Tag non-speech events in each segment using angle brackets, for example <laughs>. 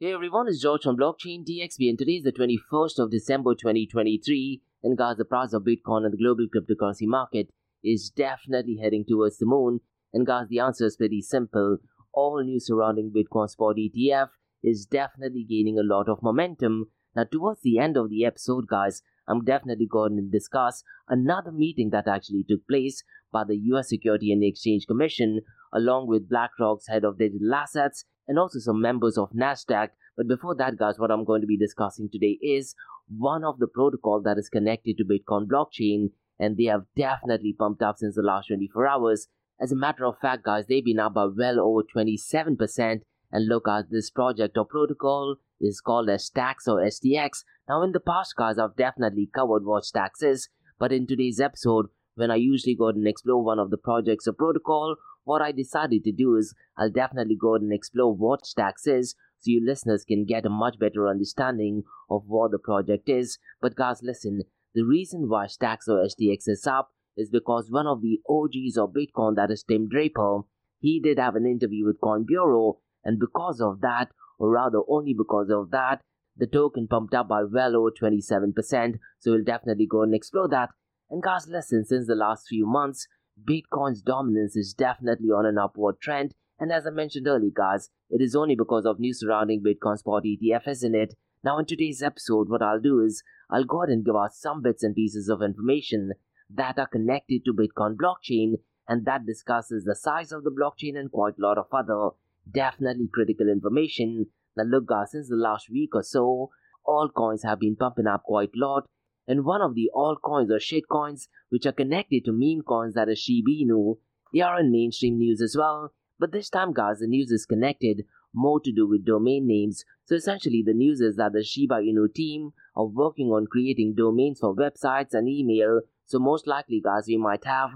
Hey everyone, it's George from Blockchain DXB and today is the 21st of December 2023 and guys, the price of Bitcoin and the global cryptocurrency market is definitely heading towards the moon and guys, the answer is pretty simple. All news surrounding Bitcoin Spot ETF is definitely gaining a lot of momentum. Now towards the end of the episode guys, I'm definitely going to discuss another meeting that actually took place by the US Security and Exchange Commission along with BlackRock's head of digital assets and also some members of NASDAQ. But before that, guys, what I'm going to be discussing today is one of the protocol that is connected to Bitcoin blockchain, and they have definitely pumped up since the last 24 hours. As a matter of fact, guys, they've been up by well over 27%. And look at this project or protocol is called as Stacks or STX. Now, in the past, guys, I've definitely covered what Stacks is, but in today's episode, when I usually go and explore one of the projects or protocol, what I decided to do is I'll definitely go and explore what Stacks is so you listeners can get a much better understanding of what the project is. But guys, listen, the reason why Stacks or STX is up is because one of the OGs of Bitcoin, that is Tim Draper, he did have an interview with Coin Bureau, and because of that, or rather only because of that, the token pumped up by well over 27%. So we'll definitely go and explore that. And guys, listen, since the last few months, Bitcoin's dominance is definitely on an upward trend. And as I mentioned earlier, guys, it is only because of news surrounding Bitcoin Spot ETF, isn't it? Now, in today's episode, what I'll do is I'll go ahead and give out some bits and pieces of information that are connected to Bitcoin blockchain and that discusses the size of the blockchain and quite a lot of other definitely critical information. Now, look, guys, since the last week or so, all coins have been pumping up quite a lot and one of the altcoins or shitcoins which are connected to meme coins that is Shiba Inu. They are in mainstream news as well, but this time guys the news is connected more to do with domain names. So essentially the news is that the Shiba Inu team are working on creating domains for websites and email. So most likely guys we might have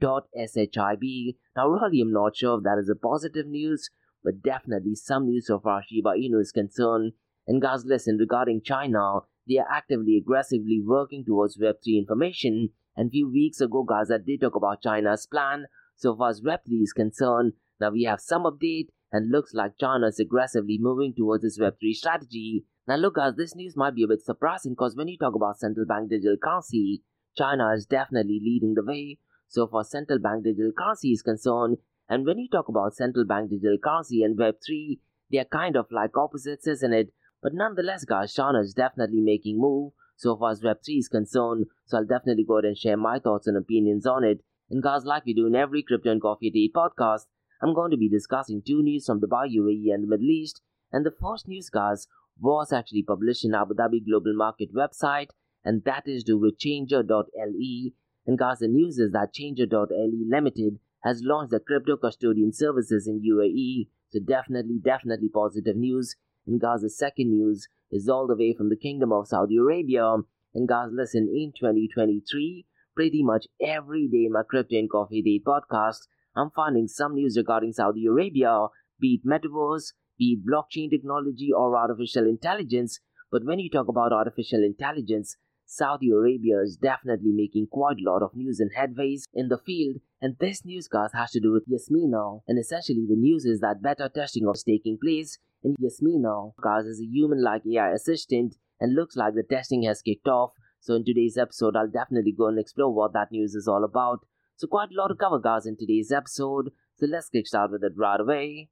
.shib. Now really I'm not sure if that is a positive news, but definitely some news so far Shiba Inu is concerned. And guys listen regarding China, they are actively, aggressively working towards Web3 information. And few weeks ago, Gaza did talk about China's plan. So far as Web3 is concerned, now we have some update and looks like China is aggressively moving towards its Web3 strategy. Now look guys, this news might be a bit surprising because when you talk about central bank digital currency, China is definitely leading the way. So far central bank digital currency is concerned, and when you talk about central bank digital currency and Web3, they are kind of like opposites, isn't it? But nonetheless, guys, China is definitely making move so far as Web3 is concerned. So I'll definitely go ahead and share my thoughts and opinions on it. And guys, like we do in every Crypto and Coffee Date podcast, I'm going to be discussing two news from Dubai, UAE, and the Middle East. And the first news, guys, was actually published in Abu Dhabi Global Market website, and that is due with Changer.le. And guys, the news is that Changer.le Limited has launched the crypto custodian services in UAE. So definitely, definitely positive news. And Gaza's second news is all the way from the Kingdom of Saudi Arabia. And guys, listen, in 2023, pretty much every day in my Crypto and Coffee Date podcast, I'm finding some news regarding Saudi Arabia, be it metaverse, be it blockchain technology or artificial intelligence. But when you talk about artificial intelligence, Saudi Arabia is definitely making quite a lot of news and headways in the field, and this news, guys, has to do with Yasmina. And essentially, the news is that beta testing is taking place and Yasmina, guys, is a human-like AI assistant and looks like the testing has kicked off. So in today's episode, I'll definitely go and explore what that news is all about. So quite a lot to cover, guys, in today's episode. So let's get started with it right away.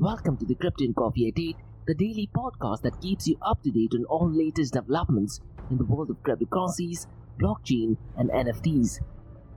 Welcome to the Crypto and Coffee Date, the daily podcast that keeps you up to date on all latest developments in the world of cryptocurrencies, blockchain, and NFTs.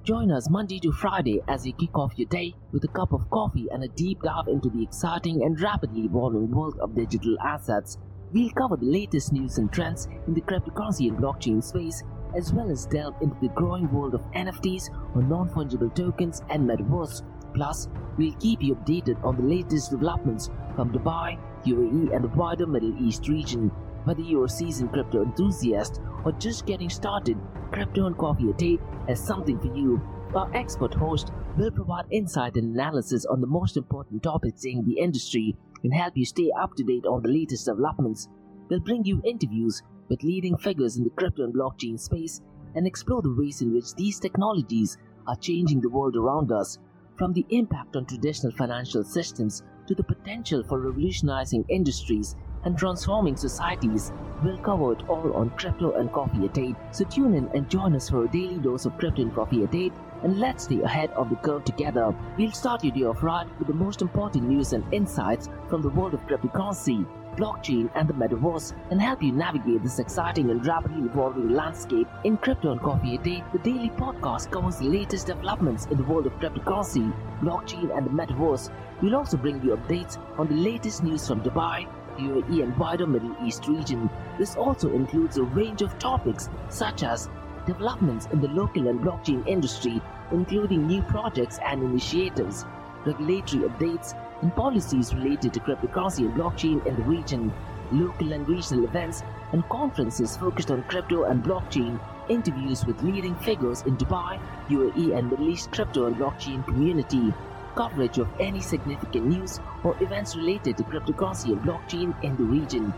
Join us Monday to Friday as you kick off your day with a cup of coffee and a deep dive into the exciting and rapidly evolving world of digital assets. We'll cover the latest news and trends in the cryptocurrency and blockchain space, as well as delve into the growing world of NFTs or non fungible tokens and metaverse. Plus, we'll keep you updated on the latest developments from Dubai, UAE, and the wider Middle East region. Whether you're a seasoned crypto enthusiast or just getting started, Crypto Coffee a Date has something for you. Our expert host will provide insight and analysis on the most important topics in the industry and help you stay up to date on the latest developments. They'll bring you interviews with leading figures in the crypto and blockchain space and explore the ways in which these technologies are changing the world around us. From the impact on traditional financial systems to the potential for revolutionizing industries and transforming societies, we'll cover it all on Crypto and Coffee at 8. So tune in and join us for a daily dose of Crypto and Coffee at 8 and let's stay ahead of the curve together. We'll start your day off right with the most important news and insights from the world of cryptocurrency, blockchain, and the metaverse, and help you navigate this exciting and rapidly evolving landscape. In Crypto and Coffee a Day, the daily podcast covers the latest developments in the world of cryptocurrency, blockchain, and the metaverse. We'll also bring you updates on the latest news from Dubai, UAE, and wider Middle East region. This also includes a range of topics such as developments in the local and blockchain industry, including new projects and initiatives, regulatory updates, and policies related to cryptocurrency and blockchain in the region, local and regional events, and conferences focused on crypto and blockchain, interviews with leading figures in Dubai, UAE, and Middle East crypto and blockchain community, coverage of any significant news or events related to cryptocurrency and blockchain in the region,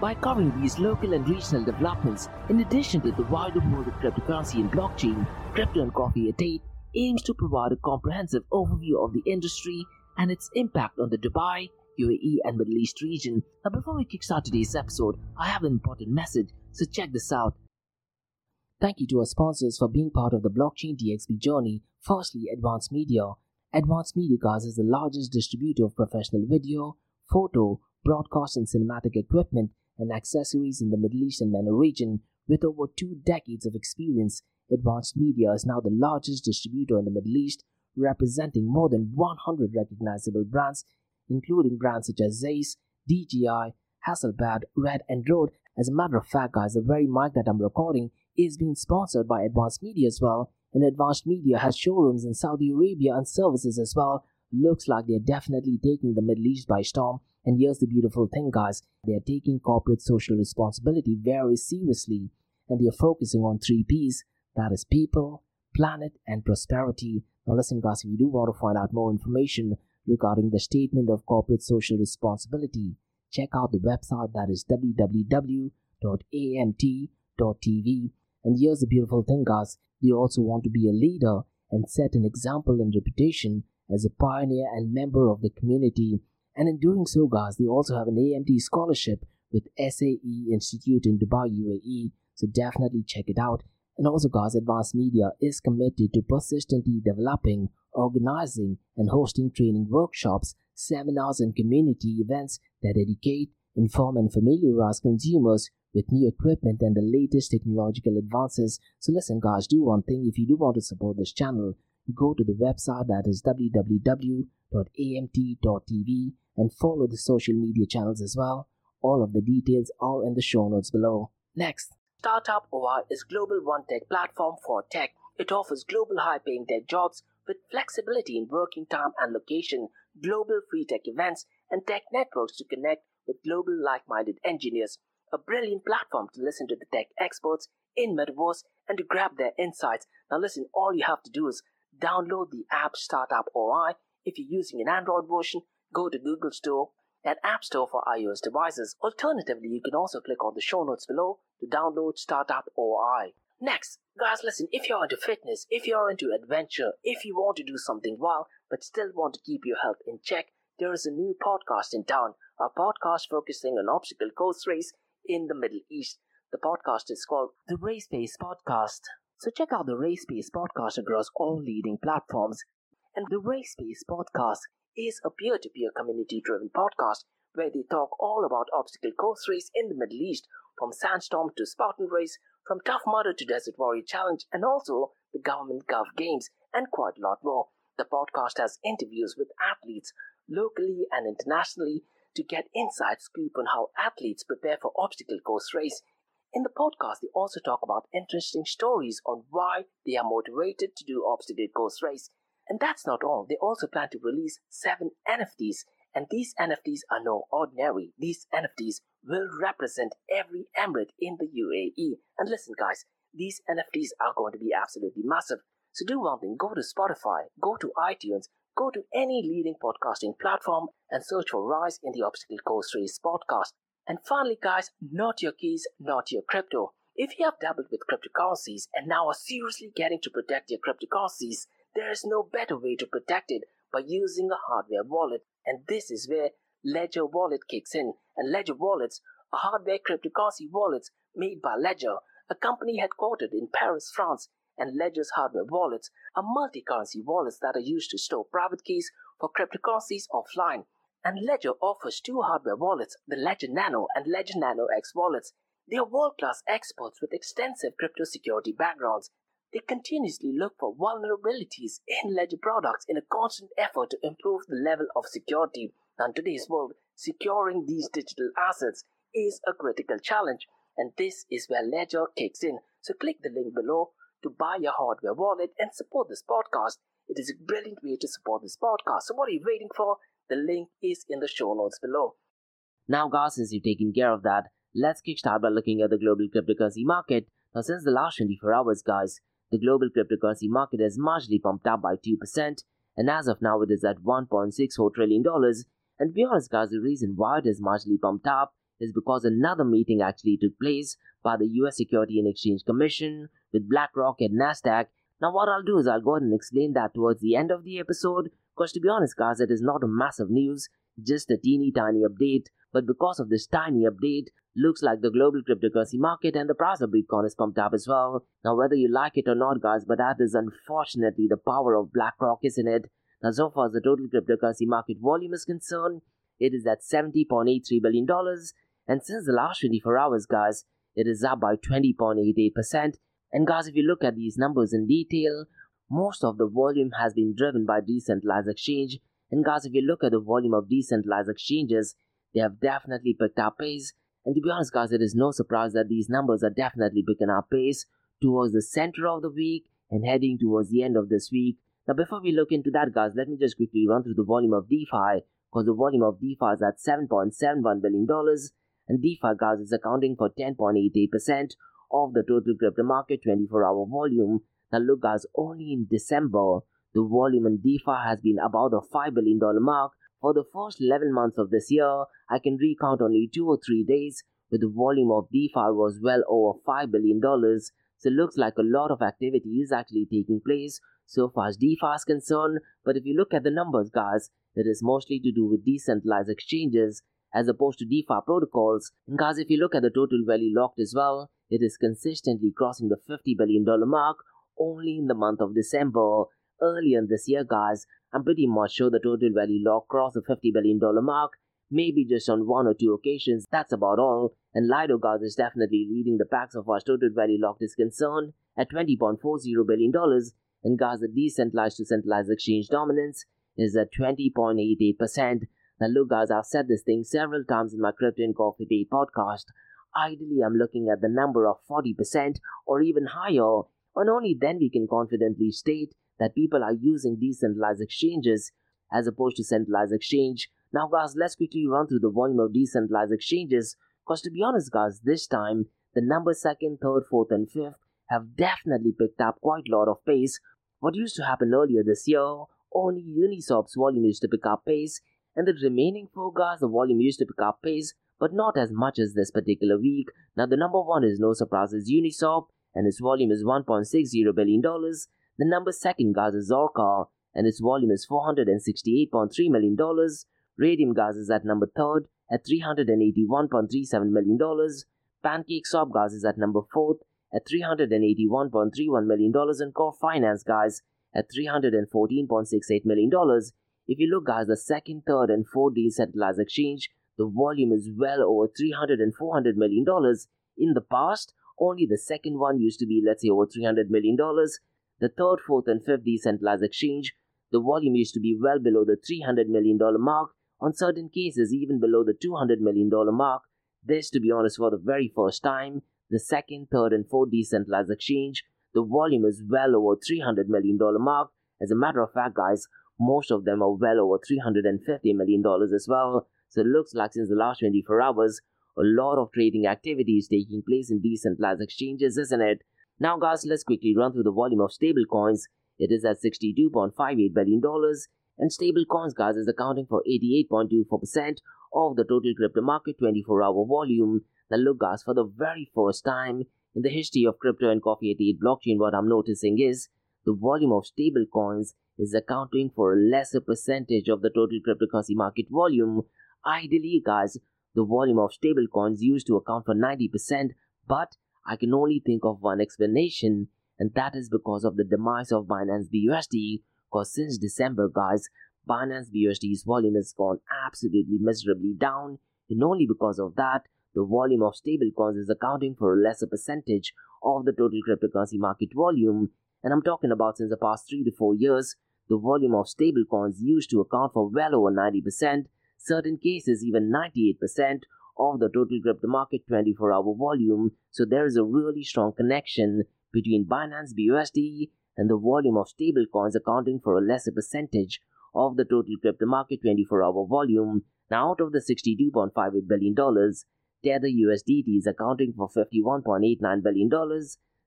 by covering these local and regional developments, in addition to the wider world of cryptocurrency and blockchain, Crypto and Coffee at 8 aims to provide a comprehensive overview of the industry and its impact on the Dubai, UAE, and Middle East region. Now, before we kickstart today's episode, I have an important message, so check this out. Thank you to our sponsors for being part of the Blockchain DXB journey. Firstly, Advanced Media. Advanced Media Guys is the largest distributor of professional video, photo, broadcast, and cinematic equipment and accessories in the Middle East and MENA region. With over two decades of experience, Advanced Media is now the largest distributor in the Middle East, representing more than 100 recognizable brands, including brands such as Zeiss, DJI, Hasselblad, Red, and Rode. As a matter of fact, guys, the very mic that I'm recording is being sponsored by Advanced Media as well, and Advanced Media has showrooms in Saudi Arabia and services as well. Looks like they're definitely taking the Middle East by storm and here's the beautiful thing, guys they are taking corporate social responsibility very seriously, and they are focusing on three P's that is, people, planet, and prosperity. Now, listen, guys, if you do want to find out more information regarding the statement of corporate social responsibility, check out the website that is www.amt.tv. And here's the beautiful thing, guys they also want to be a leader and set an example and reputation as a pioneer and member of the community and in doing so, guys, they also have an AMT scholarship with SAE Institute in Dubai, UAE. So definitely check it out. And also, guys, Advanced Media is committed to persistently developing, organizing, and hosting training workshops, seminars, and community events that educate, inform, and familiarize consumers with new equipment and the latest technological advances. So, listen, guys, do one thing if you do want to support this channel, go to the website that is www.amt.tv and follow the social media channels as well. All of the details are in the show notes below. Next, Startup OI is global one tech platform for tech. It offers global high paying tech jobs with flexibility in working time and location, global free tech events, and tech networks to connect with global like minded engineers. A brilliant platform to listen to the tech experts in Metaverse and to grab their insights. Now, listen, all you have to do is download the app Startup OI if you're using an Android version go to Google Store and App Store for iOS devices. Alternatively, you can also click on the show notes below to download Startup OI. Next, guys, listen, if you're into fitness, if you're into adventure, if you want to do something wild but still want to keep your health in check, there is a new podcast in town, a podcast focusing on obstacle course race in the Middle East. The podcast is called the Race Pace Podcast. So check out the Race Pace Podcast across all leading platforms. And the Race Pace Podcast is a peer to peer community driven podcast where they talk all about obstacle course race in the Middle East, from Sandstorm to Spartan Race, from Tough Mudder to Desert Warrior Challenge, and also the Government Gov Games, and quite a lot more. The podcast has interviews with athletes locally and internationally to get inside scoop on how athletes prepare for obstacle course race. In the podcast, they also talk about interesting stories on why they are motivated to do obstacle course race and that's not all. They also plan to release seven NFTs, and these NFTs are no ordinary. These NFTs will represent every emirate in the UAE. And listen, guys, these NFTs are going to be absolutely massive. So do one thing go to Spotify, go to iTunes, go to any leading podcasting platform, and search for Rise in the Obstacle Course Race podcast. And finally, guys, not your keys, not your crypto. If you have dabbled with cryptocurrencies and now are seriously getting to protect your cryptocurrencies, there is no better way to protect it by using a hardware wallet. And this is where Ledger Wallet kicks in. And Ledger Wallets are hardware cryptocurrency wallets made by Ledger, a company headquartered in Paris, France. And Ledger's hardware wallets are multi currency wallets that are used to store private keys for cryptocurrencies offline. And Ledger offers two hardware wallets, the Ledger Nano and Ledger Nano X wallets. They are world class experts with extensive crypto security backgrounds. They continuously look for vulnerabilities in Ledger products in a constant effort to improve the level of security. In today's world, securing these digital assets is a critical challenge, and this is where Ledger kicks in. So, click the link below to buy your hardware wallet and support this podcast. It is a brilliant way to support this podcast. So, what are you waiting for? The link is in the show notes below. Now, guys, since you've taken care of that, let's kickstart by looking at the global cryptocurrency market. Now, since the last 24 hours, guys, the global cryptocurrency market has marginally pumped up by 2%, and as of now, it is at $1.64 trillion. And to be honest, guys, the reason why it has marginally pumped up is because another meeting actually took place by the US Security and Exchange Commission with BlackRock and NASDAQ. Now, what I'll do is I'll go ahead and explain that towards the end of the episode, because to be honest, guys, it is not a massive news, just a teeny tiny update. But because of this tiny update, looks like the global cryptocurrency market and the price of Bitcoin is pumped up as well. Now, whether you like it or not, guys, but that is unfortunately the power of BlackRock, isn't it? Now, so far as the total cryptocurrency market volume is concerned, it is at $70.83 billion. And since the last 24 hours, guys, it is up by 20.88%. And guys, if you look at these numbers in detail, most of the volume has been driven by decentralized exchange. And guys, if you look at the volume of decentralized exchanges, they have definitely picked up pace. And to be honest, guys, it is no surprise that these numbers are definitely picking up pace towards the center of the week and heading towards the end of this week. Now, before we look into that, guys, let me just quickly run through the volume of DeFi because the volume of DeFi is at $7.71 billion and DeFi, is accounting for 10.88% of the total crypto market 24 hour volume. Now, look, guys, only in December, the volume in DeFi has been about the $5 billion mark. For the first 11 months of this year, I can recount only two or three days where the volume of DeFi was well over $5 billion. So it looks like a lot of activity is actually taking place so far as DeFi is concerned. But if you look at the numbers, guys, it is mostly to do with decentralized exchanges as opposed to DeFi protocols. Guys, if you look at the total value locked as well, it is consistently crossing the $50 billion mark only in the month of December. Earlier this year, guys, I'm pretty much sure the total value locked crossed the $50 billion mark, maybe just on one or two occasions, that's about all. And Lido, guys, is definitely leading the packs of our total value locked is concerned at $20.40 billion. And guys, the decentralized to centralized exchange dominance is at 20.88%. Now, look, guys, I've said this thing several times in my Crypto and Coffee Day podcast. Ideally, I'm looking at the number of 40% or even higher, and only then we can confidently state that people are using decentralized exchanges as opposed to centralized exchange. Now, guys, let's quickly run through the volume of decentralized exchanges. Because to be honest, guys, this time the number second, third, fourth, and fifth have definitely picked up quite a lot of pace. What used to happen earlier this year, only Uniswap's volume used to pick up pace, and the remaining four guys, the volume used to pick up pace, but not as much as this particular week. Now, the number one is no surprise is Uniswap, and its volume is $1.60 billion. The number second guys is Orca, and its volume is $468.3 million. Raydium, gas is at number third at $381.37 million. PancakeSwap gas is at number fourth at $381.31 million. And Curve Finance guys at $314.68 million. If you look, guys, the second, third, and fourth decentralized exchange, the volume is well over 300 and 400 million dollars. In the past, only the second one used to be, let's say, over 300 million dollars. The third, fourth, and fifth decentralized exchange, the volume used to be well below the 300 million dollar mark. On certain cases, even below the 200 million dollar mark. This, to be honest, for the very first time, the second, third, and fourth decentralized exchange, the volume is well over 300 million dollar mark. As a matter of fact, guys, most of them are well over $350 million as well. So it looks like since the last 24 hours, a lot of trading activity is taking place in decentralized exchanges, isn't it? Now, guys, let's quickly run through the volume of stablecoins. It is at $62.58 billion, and stablecoins, guys, is accounting for 88.24% of the total crypto market 24 hour volume. Now, look, guys, for the very first time in the history of crypto and coffee 88 blockchain, what I'm noticing is the volume of stable coins is accounting for a lesser percentage of the total cryptocurrency market volume. Ideally, guys, the volume of stable coins used to account for 90%, but I can only think of one explanation, and that is because of the demise of Binance BUSD. Because since December, guys, Binance BUSD's volume has gone absolutely miserably down, and only because of that, the volume of stablecoins is accounting for a lesser percentage of the total cryptocurrency market volume. And I'm talking about since the past three to four years, the volume of stablecoins used to account for well over 90%, certain cases even 98% of the total crypto market 24 hour volume. So there is a really strong connection between Binance BUSD and the volume of stablecoins accounting for a lesser percentage of the total crypto market 24 hour volume. Now, out of the $62.58 billion, Tether USDT is accounting for $51.89 billion,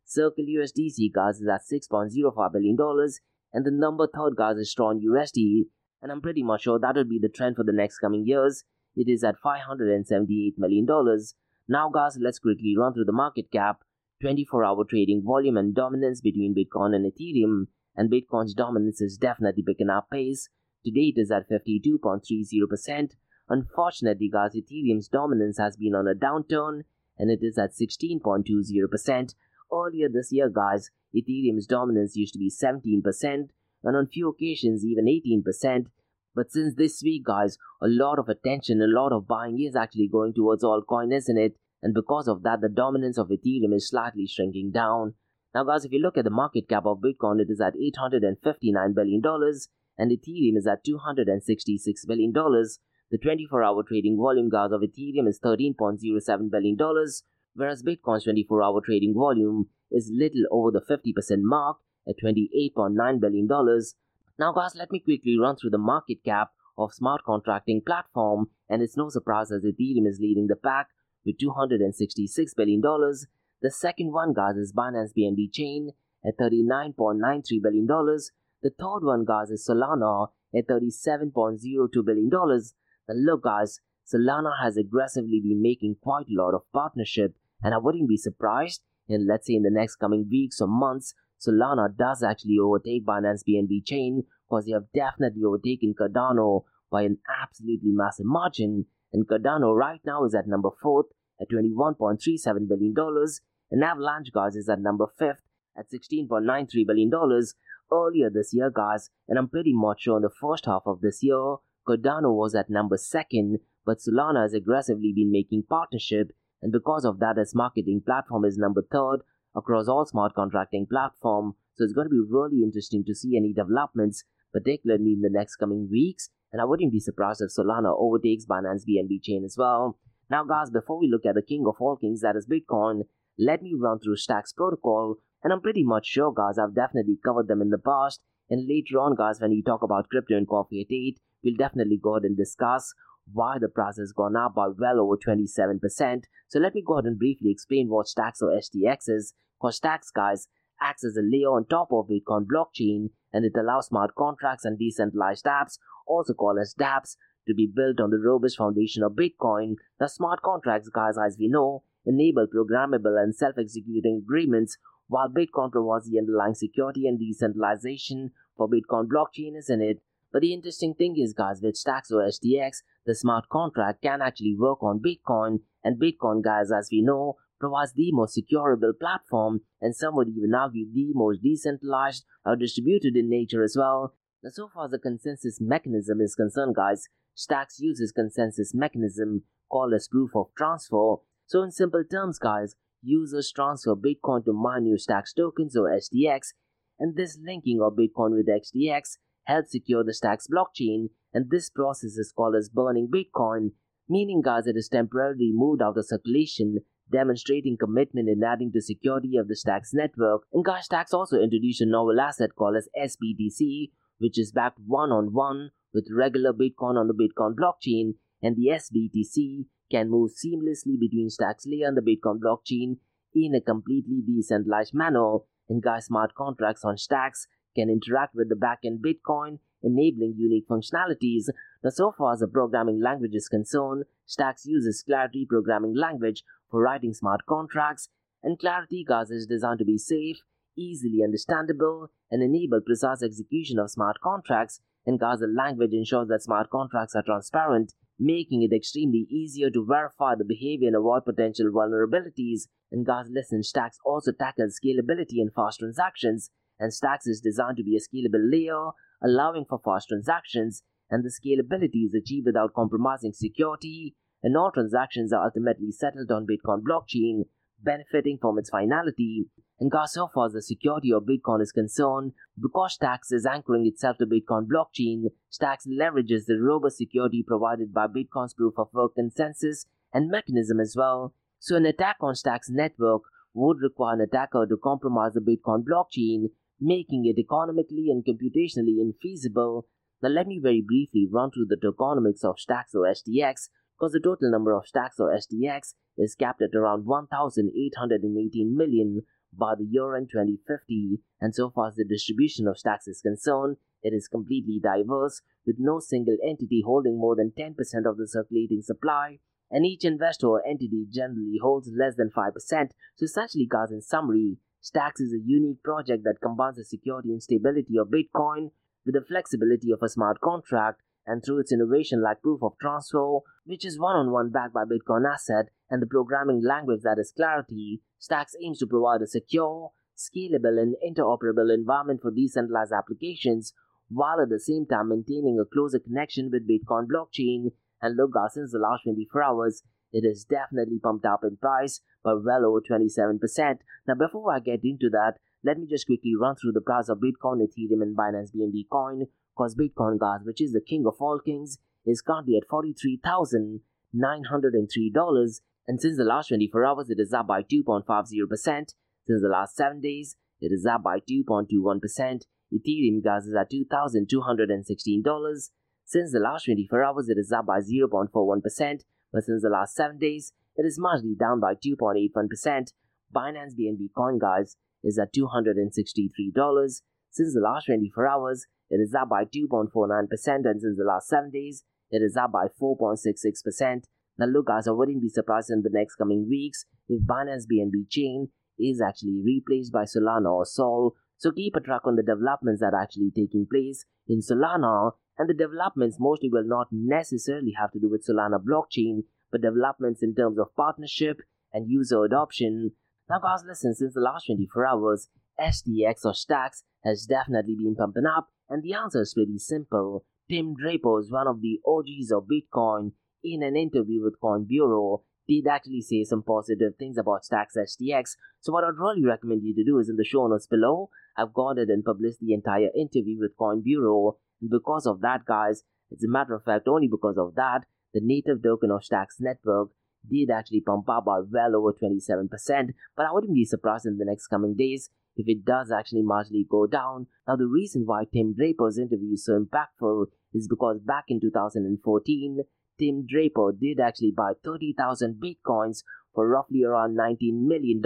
Circle USDC gas is at $6.05 billion, and the number third gas is Tron USD, and I'm pretty much sure that will be the trend for the next coming years. It is at $578 million. Now, guys, let's quickly run through the market cap, 24 hour trading volume, and dominance between Bitcoin and Ethereum. And Bitcoin's dominance is definitely picking up pace. Today it is at 52.30%. Unfortunately, guys, Ethereum's dominance has been on a downturn and it is at 16.20%. Earlier this year, guys, Ethereum's dominance used to be 17% and on few occasions even 18%. But since this week, guys, a lot of attention, a lot of buying is actually going towards altcoin, isn't it? And because of that, the dominance of Ethereum is slightly shrinking down. Now, guys, if you look at the market cap of Bitcoin, it is at $859 billion and Ethereum is at $266 billion. The 24 hour trading volume, guys, of Ethereum is $13.07 billion, whereas Bitcoin's 24 hour trading volume is little over the 50% mark at $28.9 billion. Now, guys, let me quickly run through the market cap of smart contracting platform, and it's no surprise as Ethereum is leading the pack with $266 billion. The second one, guys, is Binance BNB Chain at $39.93 billion. The third one, guys, is Solana at $37.02 billion. Now, look, guys, Solana has aggressively been making quite a lot of partnership, and I wouldn't be surprised in, let's say, in the next coming weeks or months, Solana does actually overtake Binance BNB Chain because they have definitely overtaken Cardano by an absolutely massive margin. And Cardano right now is at number 4th at $21.37 billion, and Avalanche, guys, is at number 5th at $16.93 billion earlier this year, guys, and I'm pretty much sure in the first half of this year, Cardano was at number 2nd, but Solana has aggressively been making partnership, and because of that, its marketing platform is number 3rd across all smart contracting platform. So it's going to be really interesting to see any developments, particularly in the next coming weeks. And I wouldn't be surprised if Solana overtakes Binance BNB chain as well. Now, guys, before we look at the king of all kings, that is Bitcoin, let me run through Stacks protocol. And I'm pretty much sure, guys, I've definitely covered them in the past. And later on, guys, when we talk about crypto and coffee at 8, we'll definitely go ahead and discuss why the price has gone up by well over 27%. So let me go ahead and briefly explain what Stacks or STX is. Because Stacks, guys, acts as a layer on top of Bitcoin blockchain and it allows smart contracts and decentralized apps, also called as dApps, to be built on the robust foundation of Bitcoin. The smart contracts, guys, as we know, enable programmable and self-executing agreements while Bitcoin provides the underlying security and decentralization for Bitcoin blockchain, isn't it? But the interesting thing is, guys, with Stacks or STX, the smart contract can actually work on Bitcoin, and Bitcoin, guys, as we know, provides the most securable platform, and some would even argue the most decentralized or distributed in nature as well. Now, so far as the consensus mechanism is concerned, guys, Stacks uses consensus mechanism called as proof of transfer. So, in simple terms, guys, users transfer Bitcoin to mine Stacks tokens or STX, and this linking of Bitcoin with STX helps secure the Stacks blockchain, and this process is called as burning Bitcoin, meaning guys it is temporarily moved out of circulation, demonstrating commitment in adding to security of the Stacks network. And guys, Stacks also introduced a novel asset called as SBTC, which is backed one-on-one with regular Bitcoin on the Bitcoin blockchain, and the SBTC can move seamlessly between Stacks layer and the Bitcoin blockchain in a completely decentralized manner. And guys, smart contracts on Stacks can interact with the backend Bitcoin, enabling unique functionalities. Now, so far as the programming language is concerned, Stacks uses Clarity programming language for writing smart contracts, and Clarity, guys, is designed to be safe, easily understandable, and enable precise execution of smart contracts. And the language ensures that smart contracts are transparent, making it extremely easier to verify the behavior and avoid potential vulnerabilities. And guys, listen, Stacks also tackles scalability and fast transactions, and Stacks is designed to be a scalable layer, allowing for fast transactions, and the scalability is achieved without compromising security, and all transactions are ultimately settled on Bitcoin blockchain, benefiting from its finality. And so far as the security of Bitcoin is concerned, because Stacks is anchoring itself to Bitcoin blockchain, Stacks leverages the robust security provided by Bitcoin's proof of work consensus and mechanism as well. So an attack on Stacks network would require an attacker to compromise the Bitcoin blockchain, making it economically and computationally infeasible. Now let me very briefly run through the tokenomics of Stacks or STX because the total number of stacks or STX is capped at around 1,818 million by the year end 2050, and so far as the distribution of stacks is concerned, it is completely diverse, with no single entity holding more than 10% of the circulating supply, and each investor or entity generally holds less than 5%. So essentially, guys, in summary, Stacks is a unique project that combines the security and stability of Bitcoin with the flexibility of a smart contract and through its innovation like proof of transfer, which is one on one backed by Bitcoin Asset, and the programming language that is Clarity, Stacks aims to provide a secure, scalable, and interoperable environment for decentralized applications while at the same time maintaining a closer connection with Bitcoin blockchain. And look, guys, since the last 24 hours, it has definitely pumped up in price by well over 27%. Now, before I get into that, let me just quickly run through the price of Bitcoin, Ethereum, and Binance BNB coin because Bitcoin Gas, which is the king of all kings, is currently at $43,903. And since the last 24 hours, it is up by 2.50%. Since the last 7 days, it is up by 2.21%. Ethereum Gas is at $2,216. Since the last 24 hours, it is up by 0.41%. But since the last 7 days, it is marginally down by 2.81%. Binance BNB Coin Guys is at $263. Since the last 24 hours, it is up by 2.49%, and since the last 7 days, it is up by 4.66%. Now, look, guys, I wouldn't be surprised in the next coming weeks if Binance BNB chain is actually replaced by Solana or Sol. So keep a track on the developments that are actually taking place in Solana, and the developments mostly will not necessarily have to do with Solana blockchain, but developments in terms of partnership and user adoption. Now, guys, listen, since the last 24 hours, STX or Stacks has definitely been pumping up, and the answer is pretty simple. Tim Draper is one of the OGs of Bitcoin. In an interview with Coin Bureau, did actually say some positive things about Stacks STX. So what I'd really recommend you to do is in the show notes below, I've gone ahead and published the entire interview with Coin Bureau. And because of that, guys, as a matter of fact, only because of that, the native token of Stacks network did actually pump up by well over 27%. But I wouldn't be surprised in the next coming days if it does actually marginally go down. Now, the reason why Tim Draper's interview is so impactful is because back in 2014, Tim Draper did actually buy 30,000 bitcoins for roughly around $19 million,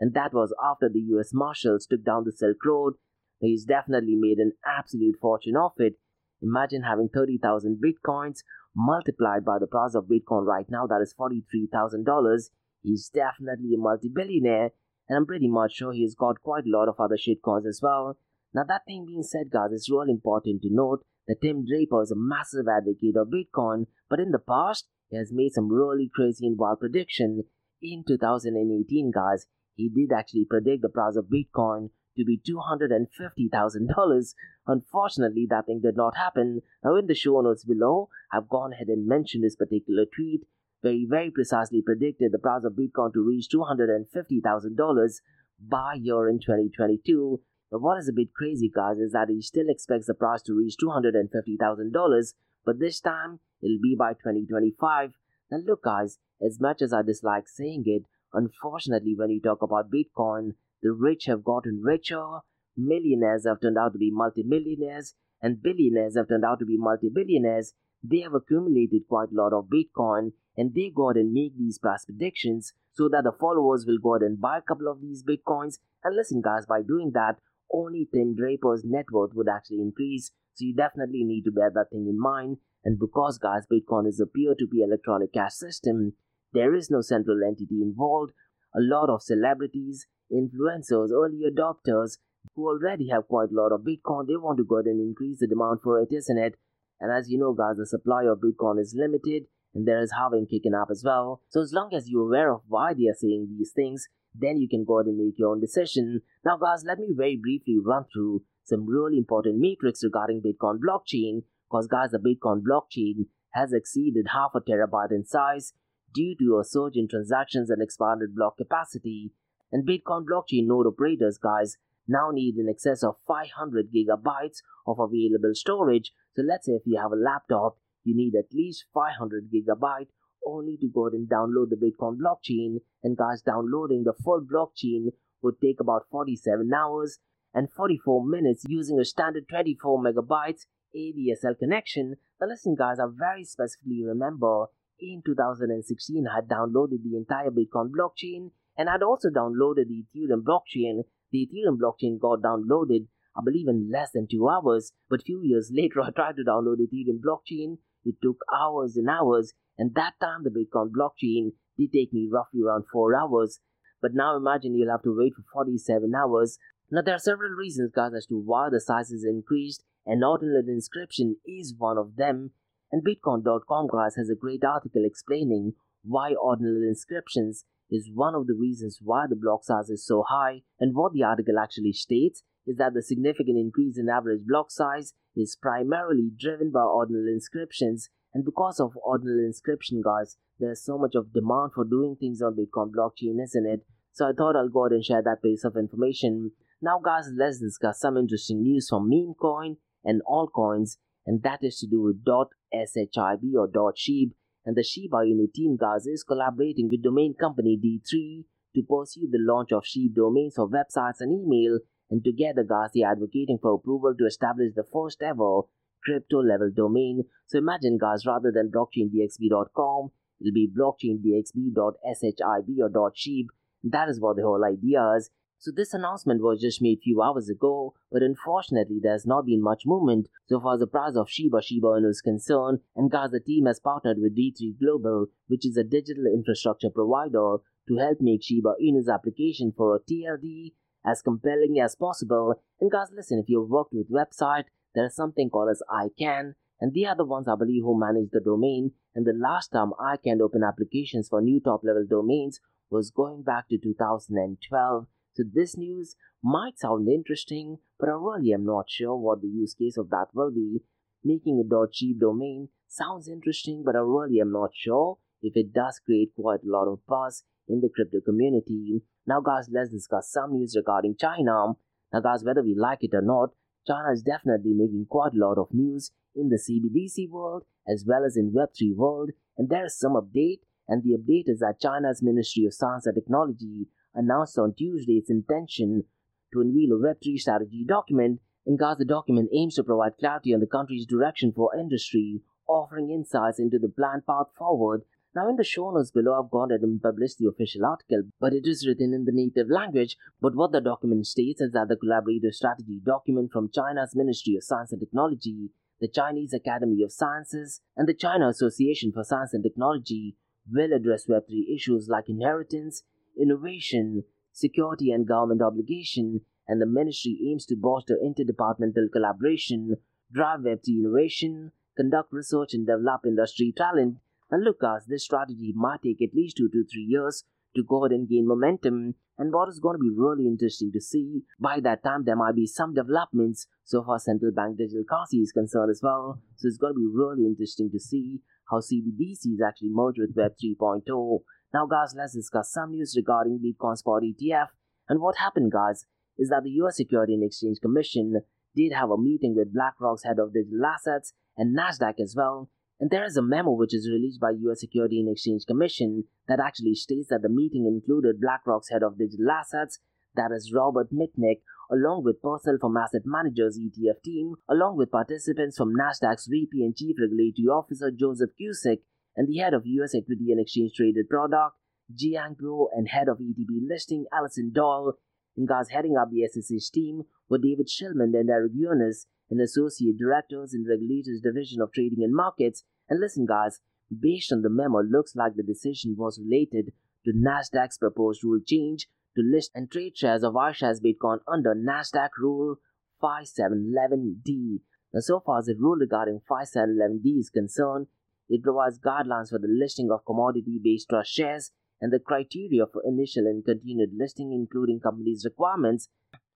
and that was after the US Marshals took down the Silk Road. He's definitely made an absolute fortune off it. Imagine having 30,000 bitcoins multiplied by the price of Bitcoin right now, that is $43,000. He's definitely a multi billionaire and I'm pretty much sure he's got quite a lot of other shitcoins as well. Now, that being said, guys, it's real important to note that Tim Draper is a massive advocate of Bitcoin, but in the past, he has made some really crazy and wild prediction. In 2018, guys, he did actually predict the price of Bitcoin to be $250,000. Unfortunately, that thing did not happen. Now, in the show notes below, I've gone ahead and mentioned this particular tweet where he very precisely predicted the price of Bitcoin to reach $250,000 by year in 2022. But what is a bit crazy, guys, is that he still expects the price to reach $250,000, but this time it'll be by 2025. Now, look, guys, as much as I dislike saying it, unfortunately, when you talk about Bitcoin, the rich have gotten richer, millionaires have turned out to be multimillionaires, and billionaires have turned out to be multi-billionaires. They have accumulated quite a lot of Bitcoin, and they go ahead and make these price predictions so that the followers will go ahead and buy a couple of these bitcoins. And listen, guys, by doing that, only Tim Draper's net worth would actually increase. So you definitely need to bear that thing in mind. And because, guys, Bitcoin is a peer to peer electronic cash system, there is no central entity involved. A lot of celebrities, influencers, early adopters who already have quite a lot of Bitcoin. They want to go ahead and increase the demand for it, isn't it? And as you know, guys, the supply of Bitcoin is limited and there is halving kicking up as well. So as long as you're aware of why they are saying these things, then you can go ahead and make your own decision. Now, guys, let me very briefly run through some really important metrics regarding Bitcoin blockchain. Because, guys, the Bitcoin blockchain has exceeded half a terabyte in size due to a surge in transactions and expanded block capacity. And Bitcoin blockchain node operators, guys, now need in excess of 500 gigabytes of available storage. So let's say if you have a laptop, you need at least 500 gigabyte only to go ahead and download the Bitcoin blockchain. And guys, downloading the full blockchain would take about 47 hours and 44 minutes using a standard 24 megabytes ADSL connection. Now listen guys, I very specifically remember in 2016 I had downloaded the entire Bitcoin blockchain and I'd also downloaded the Ethereum blockchain. The Ethereum blockchain got downloaded I believe in less than two hours, but few years <laughs> later I tried to download Ethereum blockchain. It took hours and hours, and that time the Bitcoin blockchain did take me roughly around four hours. But now imagine you'll have to wait for 47 hours. Now there are several reasons guys as to why the size is increased and ordinal inscription is one of them. And Bitcoin.com guys has a great article explaining why ordinal inscriptions is one of the reasons why the block size is so high. And what the article actually states is that the significant increase in average block size is primarily driven by ordinal inscriptions. And because of ordinal inscription guys there's so much of demand for doing things on bitcoin blockchain isn't it? So i thought i'll go ahead and share that piece of information. Now guys let's discuss some interesting news from meme coin and altcoins and that is to do with .shib or .shib and the Shiba Inu team guys is collaborating with domain company D3 to pursue the launch of SHIB domains for websites and email and together guys they are advocating for approval to establish the first ever crypto level domain. So imagine guys rather than blockchaindxb.com it'll be blockchaindxb.shib or .shib. That is what the whole idea is. So this announcement was just made a few hours ago, but unfortunately there has not been much movement so far as the price of Shiba Shiba is concerned. And the team has partnered with D3 Global, which is a digital infrastructure provider, to help make Shiba Inu's application for a TLD as compelling as possible. And guys, listen, if you've worked with website, there is something called as ICANN, and they are the ones I believe who manage the domain. And the last time ICANN opened applications for new top level domains was going back to 2012. So this news might sound interesting, but I really am not sure what the use case of that will be. Making a .shib domain sounds interesting, but I really am not sure if it does create quite a lot of buzz in the crypto community. Now, guys, let's discuss some news regarding China. Now, guys, whether we like it or not, China is definitely making quite a lot of news in the CBDC world as well as in Web3 world. And there is some update, and the update is that China's Ministry of Science and Technology announced on Tuesday its intention to unveil a Web3 strategy document. Guys, the document aims to provide clarity on the country's direction for industry, offering insights into the planned path forward now in the show notes below I've gone ahead and published the official article, but it is written in the native language. But what the document states is that the collaborative strategy document from China's Ministry of Science and Technology, the Chinese Academy of Sciences, and the China Association for Science and Technology will address Web3 issues like inheritance, innovation, security and government obligation, and the ministry aims to bolster interdepartmental collaboration, drive Web3 innovation, conduct research and develop industry talent, and look, guys, this strategy might take at least two to three years to go ahead and gain momentum. And what is going to be really interesting to see, by that time there might be some developments so far central bank digital currency is concerned as well. So it's going to be really interesting to see how CBDCs actually merge with Web 3.0. Now guys, let's discuss some news regarding Bitcoin Spot ETF. And what happened guys, is that the US Security and Exchange Commission did have a meeting with BlackRock's head of digital assets and Nasdaq as well and there is a memo which is released by US Security and Exchange Commission that actually states that the meeting included BlackRock's head of digital assets, that is Robert Mitchnick, along with personnel from Asset Managers ETF team, along with participants from Nasdaq's VP and Chief Regulatory Officer Joseph Cusick, and the head of US Equity and Exchange Traded Product, Jiang Guo, and head of ETP listing Alison Doyle. And guys heading up the SSH team were David Shillman and Eric Yunis, and associate directors in regulators division of trading and markets and listen guys based on the memo looks like the decision was related to nasdaq's proposed rule change to to list and trade shares of iShares Bitcoin under NASDAQ Rule 5711D. Now, so far as the rule regarding 5711D is concerned, it provides guidelines for the listing of commodity based trust shares and the criteria for initial and continued listing, including companies' requirements.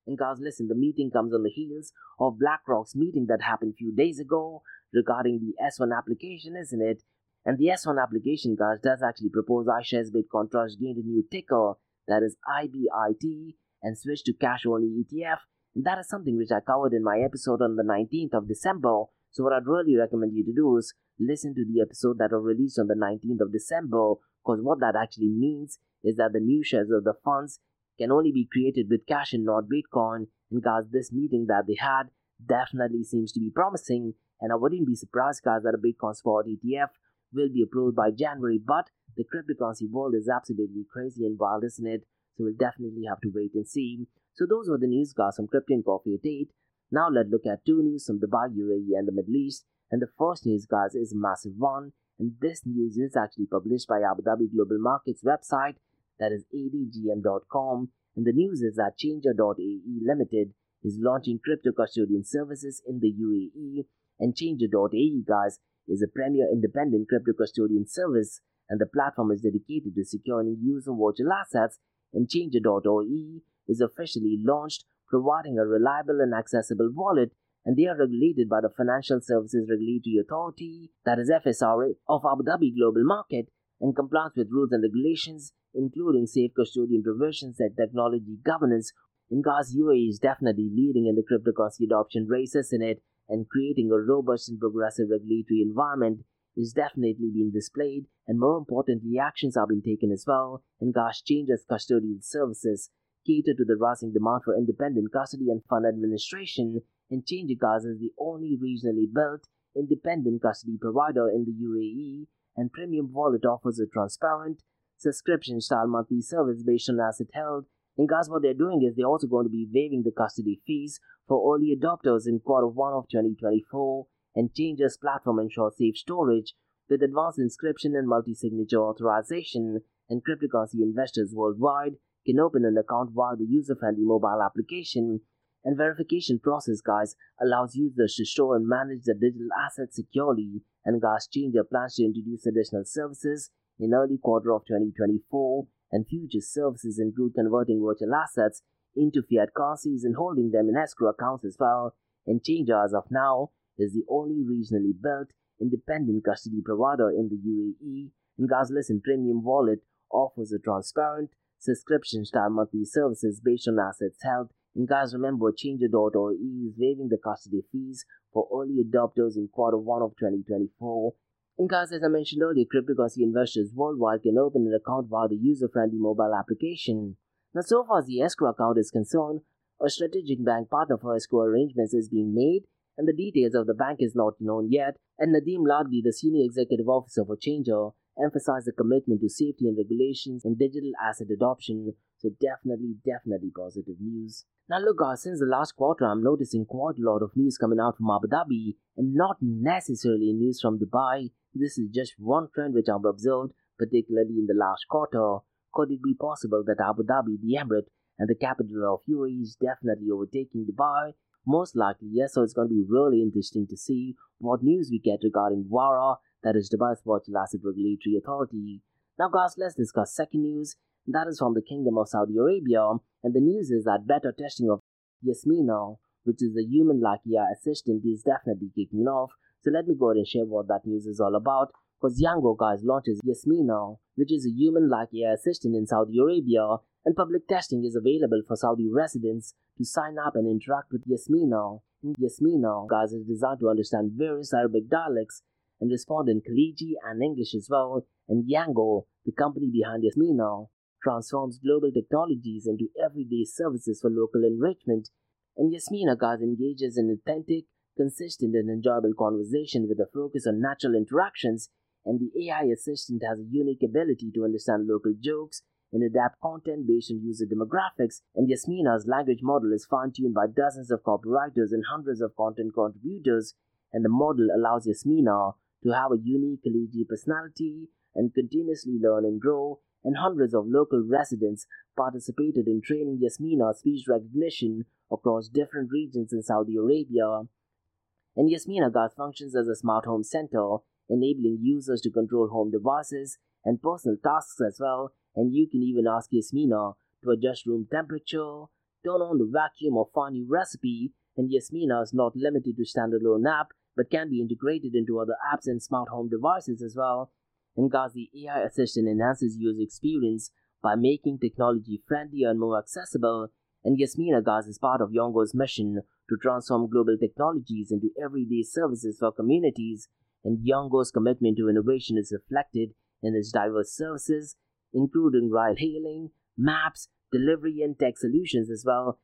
And guys, listen, the meeting comes on the heels of BlackRock's meeting that happened a few days ago regarding the S1 application, isn't it? And the S1 application, guys, does actually propose iShares Bitcoin Trust gained a new ticker that is IBIT and switch to cash only ETF. And that is something which I covered in my episode on the 19th of December. So, what I'd really recommend you to do is listen to the episode that was released on the 19th of December because what that actually means is that the new shares of the funds can only be created with cash and not Bitcoin. And guys, this meeting that they had definitely seems to be promising. And I wouldn't be surprised, guys, that a Bitcoin spot ETF will be approved by January. But the cryptocurrency world is absolutely crazy and wild, isn't it? So we'll definitely have to wait and see. So those were the news, guys, from Crypto and Coffee date. Now let's look at two news from Dubai, UAE, and the Middle East. And the first news, guys, is a massive one. And this news is actually published by Abu Dhabi Global Markets website, that is adgm.com. And the news is that Changer.ae Limited is launching crypto custodian services in the UAE. And Changer.ae, guys, is a premier independent crypto custodian service, and the platform is dedicated to securing user virtual assets. And Changer.ae is officially launched, providing a reliable and accessible wallet and they are regulated by the Financial Services Regulatory Authority, that is FSRA, of Abu Dhabi Global Market, and complies with rules and regulations, including safe custodian provisions and technology governance. In Gas UAE is definitely leading in the cryptocurrency adoption races in it, and creating a robust and progressive regulatory environment is definitely being displayed, and more importantly, actions are being taken as well, and Gas changes custodial services cater to the rising demand for independent custody and fund administration and Changegas is the only regionally built independent custody provider in the UAE, and Premium Wallet offers a transparent, subscription style monthly service based on asset held. And guys, what they're doing is they're also going to be waiving the custody fees for early adopters in quarter one of 2024 and Changer's platform ensures safe storage with advanced inscription and multi signature authorization. And cryptocurrency investors worldwide can open an account via the user friendly mobile application and verification process, guys, allows users to store and manage their digital assets securely. And guys, Changer plans to introduce additional services in early quarter of 2024. And future services include converting virtual assets into fiat currencies and holding them in escrow accounts as well. And Changer, as of now, is the only regionally built independent custody provider in the UAE. And guys, listen, Premium Wallet offers a transparent subscription style monthly services based on assets held and guys, remember, Changer.ae is waiving the custody fees for early adopters in quarter one of 2024. And guys, as I mentioned earlier, cryptocurrency investors worldwide can open an account via the user-friendly mobile application. Now, so far as the escrow account is concerned, a strategic bank partner for escrow arrangements is being made, and the details of the bank is not known yet. And Nadeem Ladvi, the senior executive officer for Changer, emphasized the commitment to safety and regulations in digital asset adoption. So definitely, definitely positive news. Now look guys, since the last quarter I'm noticing quite a lot of news coming out from Abu Dhabi and not necessarily news from Dubai. This is just one trend which I've observed, particularly in the last quarter. Could it be possible that Abu Dhabi, the Emirate, and the capital of UAE is definitely overtaking Dubai? Most likely, yes, so it's going to be really interesting to see what news we get regarding VARA, that is Dubai's Virtual Asset Regulatory Authority. Now guys, let's discuss second news, that is from the Kingdom of Saudi Arabia, and the news is that better testing of Yasmina, which is a human-like AI assistant, is definitely kicking off. So let me go ahead and share what that news is all about. Because Yango guys launches Yasmina, which is a human-like AI assistant in Saudi Arabia, and public testing is available for Saudi residents to sign up and interact with Yasmina. Yasmina, guys, is designed to understand various Arabic dialects and respond in Khaliji and English as well. And Yango, the company behind Yasmina, transforms global technologies into everyday services for local enrichment, and Yasmina engages in authentic, consistent, and enjoyable conversation with a focus on natural interactions, and the AI assistant has a unique ability to understand local jokes and adapt content based on user demographics, and Yasmina's language model is fine-tuned by dozens of copywriters and hundreds of content contributors, and the model allows Yasmina to have a unique Khaliji personality and continuously learn and grow, and hundreds of local residents participated in training Yasmina speech recognition across different regions in Saudi Arabia. And Yasmina GaaS functions as a smart home center, enabling users to control home devices and personal tasks as well. And you can even ask Yasmina to adjust room temperature, turn on the vacuum, or find your recipe. And Yasmina is not limited to standalone app, but can be integrated into other apps and smart home devices as well. The AI assistant enhances user experience by making technology friendlier and more accessible. And Yasmina GaaS is part of Yango's mission to transform global technologies into everyday services for communities. And Yango's commitment to innovation is reflected in its diverse services, including ride hailing, maps, delivery, and tech solutions as well.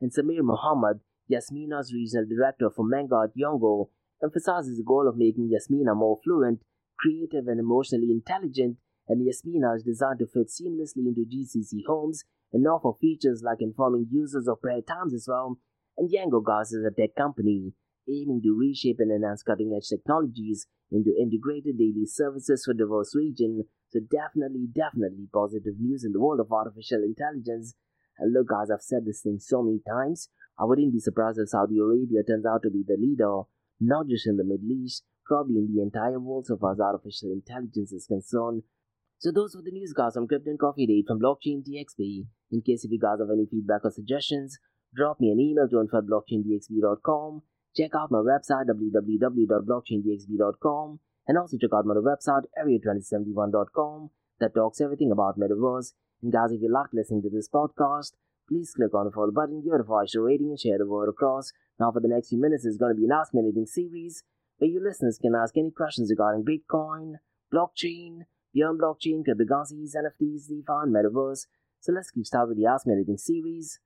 And Samir Mohammed, Yasmina's regional director for Menga at Yango, emphasizes the goal of making Yasmina more fluent, creative, and emotionally intelligent. And Yasmina is designed to fit seamlessly into GCC homes and offer features like informing users of prayer times as well. And Yango GaaS is a tech company aiming to reshape and enhance cutting edge technologies into integrated daily services for diverse region. So definitely, definitely positive news in the world of artificial intelligence. And look guys, I've said this thing so many times. I wouldn't be surprised if Saudi Arabia turns out to be the leader, not just in the Middle East, probably in the entire world so far as artificial intelligence is concerned. So those were the news guys from Crypto and Coffee Date from Blockchain DXB. In case if you guys have any feedback or suggestions, drop me an email to info blockchaindxb.com Check out my website www.blockchaindxb.com and also check out my website area2071.com that talks everything about metaverse. And guys, if you like listening to this podcast, please click on the follow button, give it a five star rating, and share the word across. Now, for the next few minutes, is going to be an Ask Me Anything series where you listeners can ask any questions regarding Bitcoin, blockchain, beyond blockchain, cryptocurrencies, NFTs, DeFi, and metaverse. So let's get started with the Ask Me Anything series.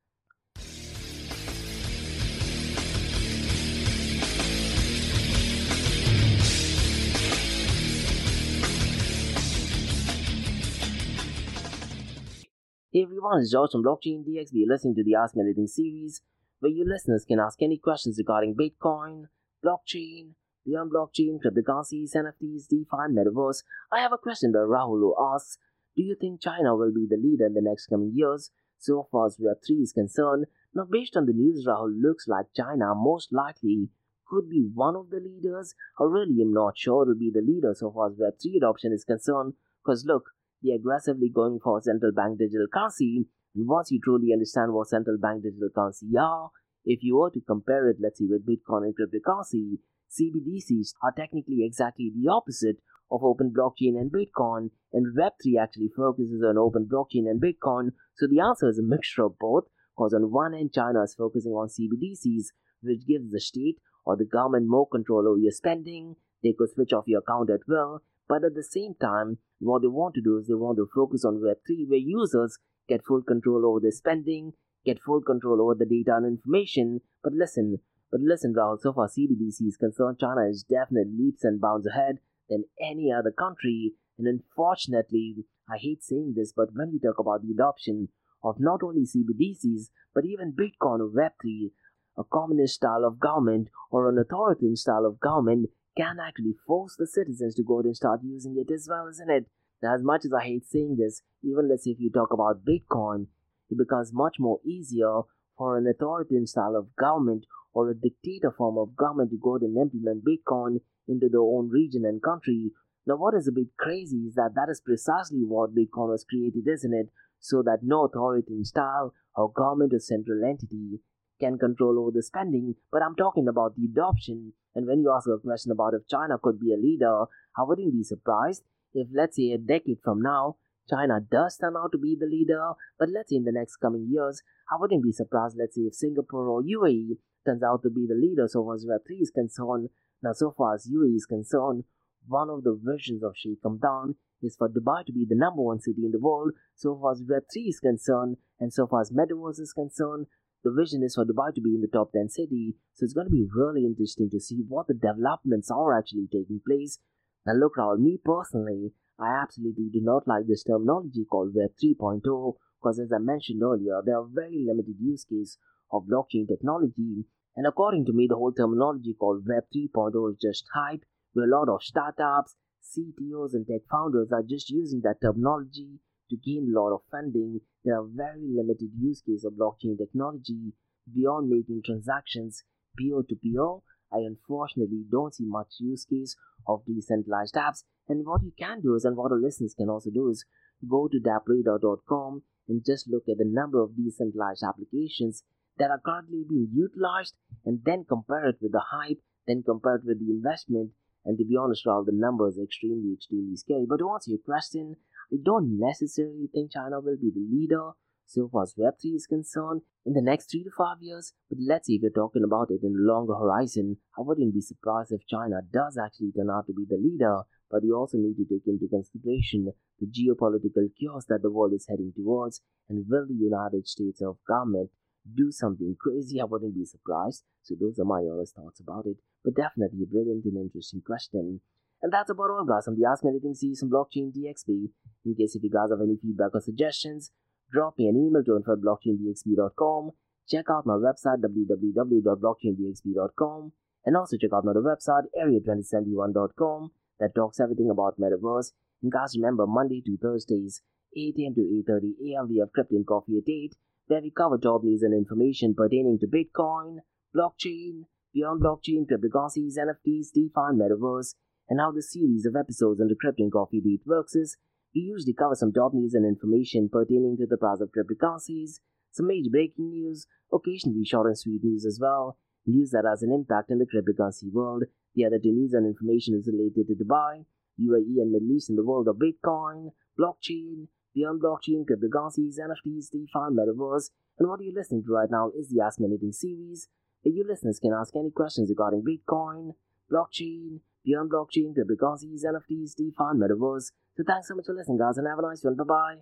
Hey everyone, it's George from Blockchain DXB. You're listening to the Ask Me Anything series, where you listeners can ask any questions regarding Bitcoin, blockchain, beyond blockchain, cryptocurrencies, NFTs, DeFi, Metaverse. I have a question by Rahul who asks, Do you think China will be the leader in the next coming years? So far as Web3 is concerned, now based on the news, Rahul looks like China most likely could be one of the leaders. I really am not sure it will be the leader so far as Web3 adoption is concerned. Because look, they're aggressively going for central bank digital currency. And once you truly understand what central bank digital currency are, if you were to compare it, let's say, with Bitcoin and cryptocurrency, CBDCs are technically exactly the opposite of open blockchain and Bitcoin, and Web3 actually focuses on open blockchain and Bitcoin. So the answer is a mixture of both, because on one hand, China is focusing on CBDCs, which gives the state or the government more control over your spending. They could switch off your account at will, but at the same time, what they want to do is they want to focus on Web3, where users get full control over their spending, get full control over the data and information. But listen, but listen, Rahul, so far CBDC is concerned, China is definitely leaps and bounds ahead than any other country. And unfortunately, I hate saying this, but when we talk about the adoption of not only CBDCs, but even Bitcoin or Web3, a communist style of government or an authoritarian style of government can actually force the citizens to go and start using it as well, isn't it? Now, as much as I hate saying this, even let's say if you talk about Bitcoin, it becomes much more easier for an authoritarian style of government or a dictator form of government to go and implement Bitcoin into their own region and country. Now, what is a bit crazy is that that is precisely what Bitcoin was created, isn't it? So that no authoritarian style or government or central entity can control over the spending, but I'm talking about the adoption and when you ask a question about if China could be a leader, I wouldn't be surprised if, let's say, a decade from now, China does turn out to be the leader. But let's see in the next coming years, I wouldn't be surprised, let's see if Singapore or UAE turns out to be the leader so far as Web3 is concerned. Now, so far as UAE is concerned, one of the visions of Sheikh Hamdan is for Dubai to be the number one city in the world so far as Web3 is concerned, and so far as Metaverse is concerned, the vision is for Dubai to be in the top 10 city, so it's going to be really interesting to see what the developments are actually taking place. Now, look, Rahul, me personally, I absolutely do not like this terminology called Web 3.0 because, as I mentioned earlier, there are very limited use case of blockchain technology. And according to me, the whole terminology called Web 3.0 is just hype, where a lot of startups, CTOs and tech founders are just using that terminology to gain a lot of funding. There are very limited use cases of blockchain technology beyond making transactions peer to peer. I unfortunately don't see much use case of decentralized apps. And what you can do is, and what our listeners can also do is, go to dappradar.com and just look at the number of decentralized applications that are currently being utilized and then compare it with the hype, then compare it with the investment. And to be honest, all the numbers are extremely, extremely scary. But to answer your question, I don't necessarily think China will be the leader so far as Web3 is concerned in the next three to five years. But let's say if you're talking about it in a longer horizon, I wouldn't be surprised if China does actually turn out to be the leader. But you also need to take into consideration the geopolitical chaos that the world is heading towards. And will the United States of government do something crazy? I wouldn't be surprised. So those are my honest thoughts about it. But definitely a brilliant and interesting question. And that's about all, guys, from the Ask Me Anything series on Blockchain DXB. In case if you guys have any feedback or suggestions, drop me an email to info at blockchaindxb.com. Check out my website www.blockchaindxb.com and also check out my other website area2071.com that talks everything about metaverse. And guys, remember Monday to Thursdays, 8 a.m. to 8:30 a.m. We have Crypto Coffee at 8, where we cover top news and information pertaining to Bitcoin, blockchain, beyond blockchain, cryptocurrencies, NFTs, DeFi, and metaverse, and how the series of episodes the Crypto and Coffee date works is we usually cover some top news and information pertaining to the price of cryptocurrencies, some major breaking news, occasionally short and sweet news as well, news that has an impact in the cryptocurrency world. The other two news and information is related to Dubai, UAE, and Middle East in the world of Bitcoin, blockchain, beyond blockchain, cryptocurrencies, NFTs, DeFi, Metaverse. And what you're listening to right now is the Ask Me Anything series, where you listeners can ask any questions regarding Bitcoin, blockchain, beyond blockchain, cryptocurrencies, NFTs, DeFi, Metaverse. So thanks so much for listening, guys, and have a nice one. Bye bye.